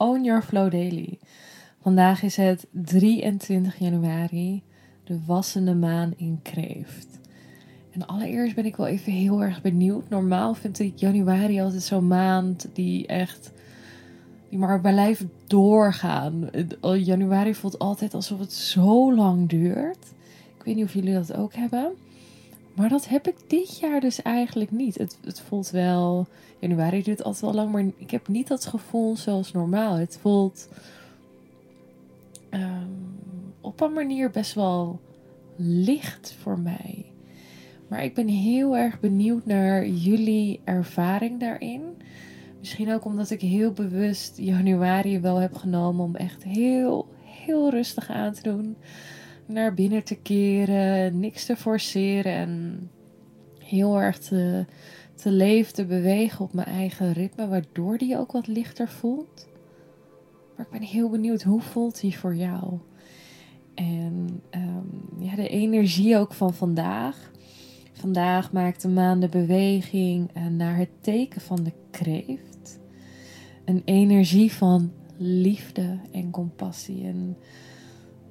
Own Your Flow Daily. Vandaag is het 23 januari, de wassende maan in Kreeft. En allereerst ben ik wel even heel erg benieuwd. Normaal vind ik januari altijd zo'n maand die echt die maar blijft doorgaan. Januari voelt altijd alsof het zo lang duurt. Ik weet niet of jullie dat ook hebben. Maar dat heb ik dit jaar dus eigenlijk niet. Het, het voelt wel. Januari duurt altijd wel lang, maar ik heb niet dat gevoel zoals normaal. Het voelt um, op een manier best wel licht voor mij. Maar ik ben heel erg benieuwd naar jullie ervaring daarin. Misschien ook omdat ik heel bewust januari wel heb genomen om echt heel, heel rustig aan te doen naar binnen te keren, niks te forceren en heel erg te, te leven, te bewegen op mijn eigen ritme, waardoor die ook wat lichter voelt. Maar ik ben heel benieuwd, hoe voelt die voor jou? En um, ja, de energie ook van vandaag. Vandaag maakt de maan de beweging eh, naar het teken van de kreeft. Een energie van liefde en compassie. En,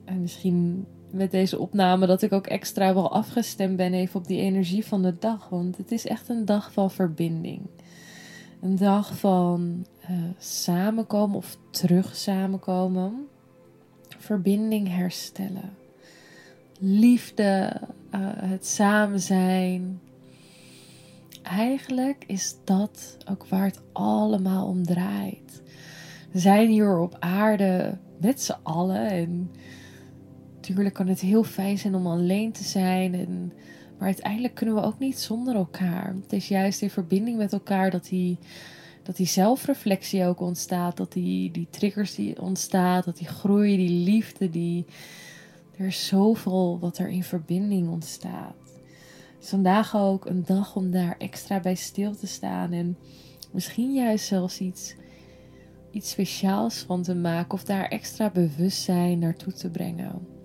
en misschien met deze opname dat ik ook extra wel afgestemd ben even op die energie van de dag. Want het is echt een dag van verbinding. Een dag van uh, samenkomen of terug samenkomen. Verbinding herstellen. Liefde, uh, het samen zijn. Eigenlijk is dat ook waar het allemaal om draait. We zijn hier op aarde met z'n allen en Natuurlijk kan het heel fijn zijn om alleen te zijn. En, maar uiteindelijk kunnen we ook niet zonder elkaar. Het is juist in verbinding met elkaar dat die, dat die zelfreflectie ook ontstaat. Dat die, die triggers die ontstaat. Dat die groei, die liefde. Die, er is zoveel wat er in verbinding ontstaat. Dus vandaag ook een dag om daar extra bij stil te staan. En misschien juist zelfs iets, iets speciaals van te maken. Of daar extra bewustzijn naartoe te brengen.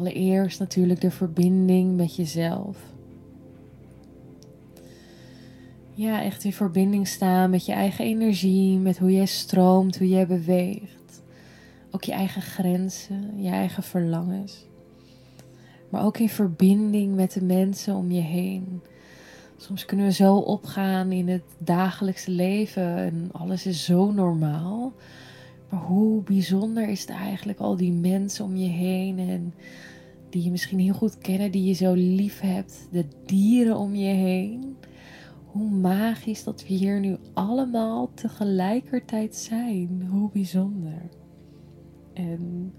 Allereerst natuurlijk de verbinding met jezelf. Ja, echt in verbinding staan met je eigen energie, met hoe jij stroomt, hoe jij beweegt. Ook je eigen grenzen, je eigen verlangens. Maar ook in verbinding met de mensen om je heen. Soms kunnen we zo opgaan in het dagelijkse leven en alles is zo normaal. Maar hoe bijzonder is het eigenlijk al die mensen om je heen en die je misschien heel goed kennen, die je zo lief hebt, de dieren om je heen. Hoe magisch dat we hier nu allemaal tegelijkertijd zijn. Hoe bijzonder. En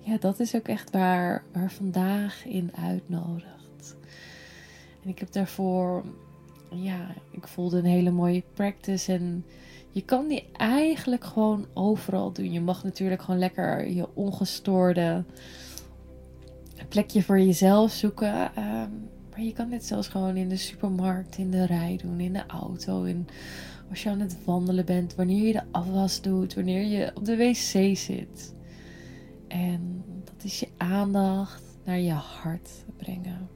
ja, dat is ook echt waar, waar vandaag in uitnodigt. En ik heb daarvoor, ja, ik voelde een hele mooie practice en je kan die eigenlijk gewoon overal doen. Je mag natuurlijk gewoon lekker je ongestoorde plekje voor jezelf zoeken. Ehm, maar je kan dit zelfs gewoon in de supermarkt, in de rij doen, in de auto. In, als je aan het wandelen bent, wanneer je de afwas doet, wanneer je op de wc zit. En dat is je aandacht naar je hart brengen.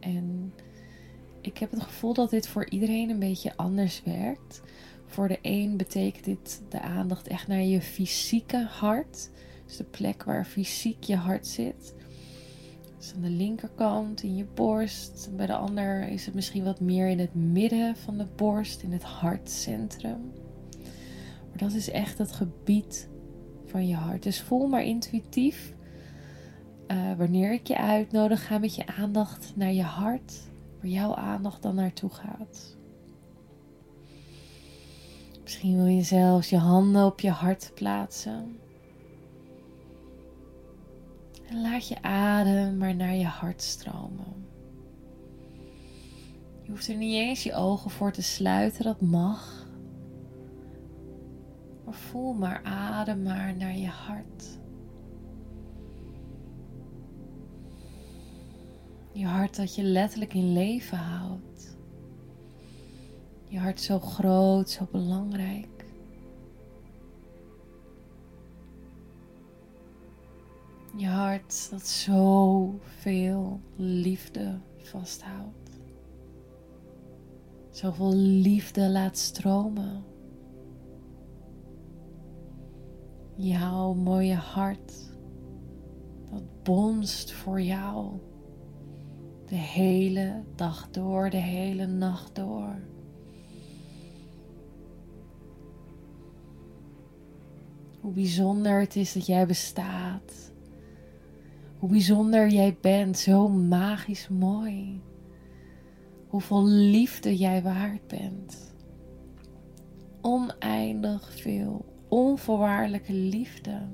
En ik heb het gevoel dat dit voor iedereen een beetje anders werkt. Voor de een betekent dit de aandacht echt naar je fysieke hart. Dus de plek waar fysiek je hart zit. Dus aan de linkerkant in je borst. Bij de ander is het misschien wat meer in het midden van de borst, in het hartcentrum. Maar dat is echt het gebied van je hart. Dus voel maar intuïtief. Uh, wanneer ik je uitnodig, ga met je aandacht naar je hart. Waar jouw aandacht dan naartoe gaat. Misschien wil je zelfs je handen op je hart plaatsen. En laat je adem maar naar je hart stromen. Je hoeft er niet eens je ogen voor te sluiten, dat mag. Maar voel maar, adem maar naar je hart. Je hart dat je letterlijk in leven houdt. Je hart zo groot, zo belangrijk. Je hart dat zoveel liefde vasthoudt. Zoveel liefde laat stromen. Jouw mooie hart, dat bonst voor jou. De hele dag door, de hele nacht door. Hoe bijzonder het is dat jij bestaat. Hoe bijzonder jij bent, zo magisch mooi. Hoeveel liefde jij waard bent. Oneindig veel, onvoorwaardelijke liefde.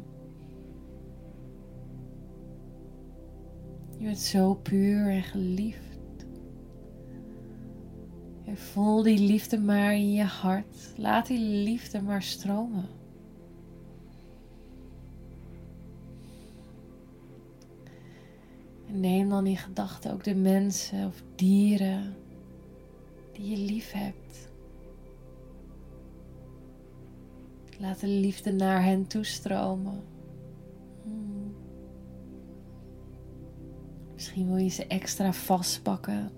Je bent zo puur en geliefd. En voel die liefde maar in je hart. Laat die liefde maar stromen. Dan in gedachten ook de mensen of dieren die je lief hebt. Laat de liefde naar hen toestromen. Hmm. Misschien wil je ze extra vastpakken.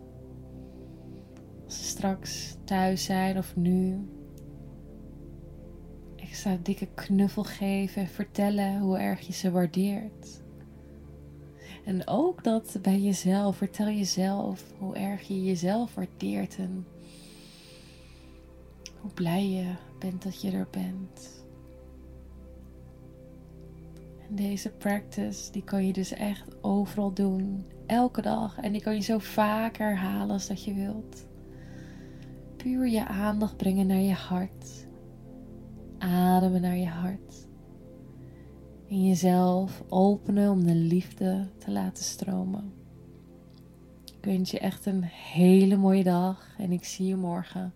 Als ze straks thuis zijn of nu. Extra dikke knuffel geven en vertellen hoe erg je ze waardeert. En ook dat bij jezelf. Vertel jezelf hoe erg je jezelf waardeert en hoe blij je bent dat je er bent. En deze practice, die kan je dus echt overal doen. Elke dag. En die kan je zo vaak herhalen als dat je wilt. Puur je aandacht brengen naar je hart. Ademen naar je hart en jezelf openen om de liefde te laten stromen. Ik wens je echt een hele mooie dag en ik zie je morgen.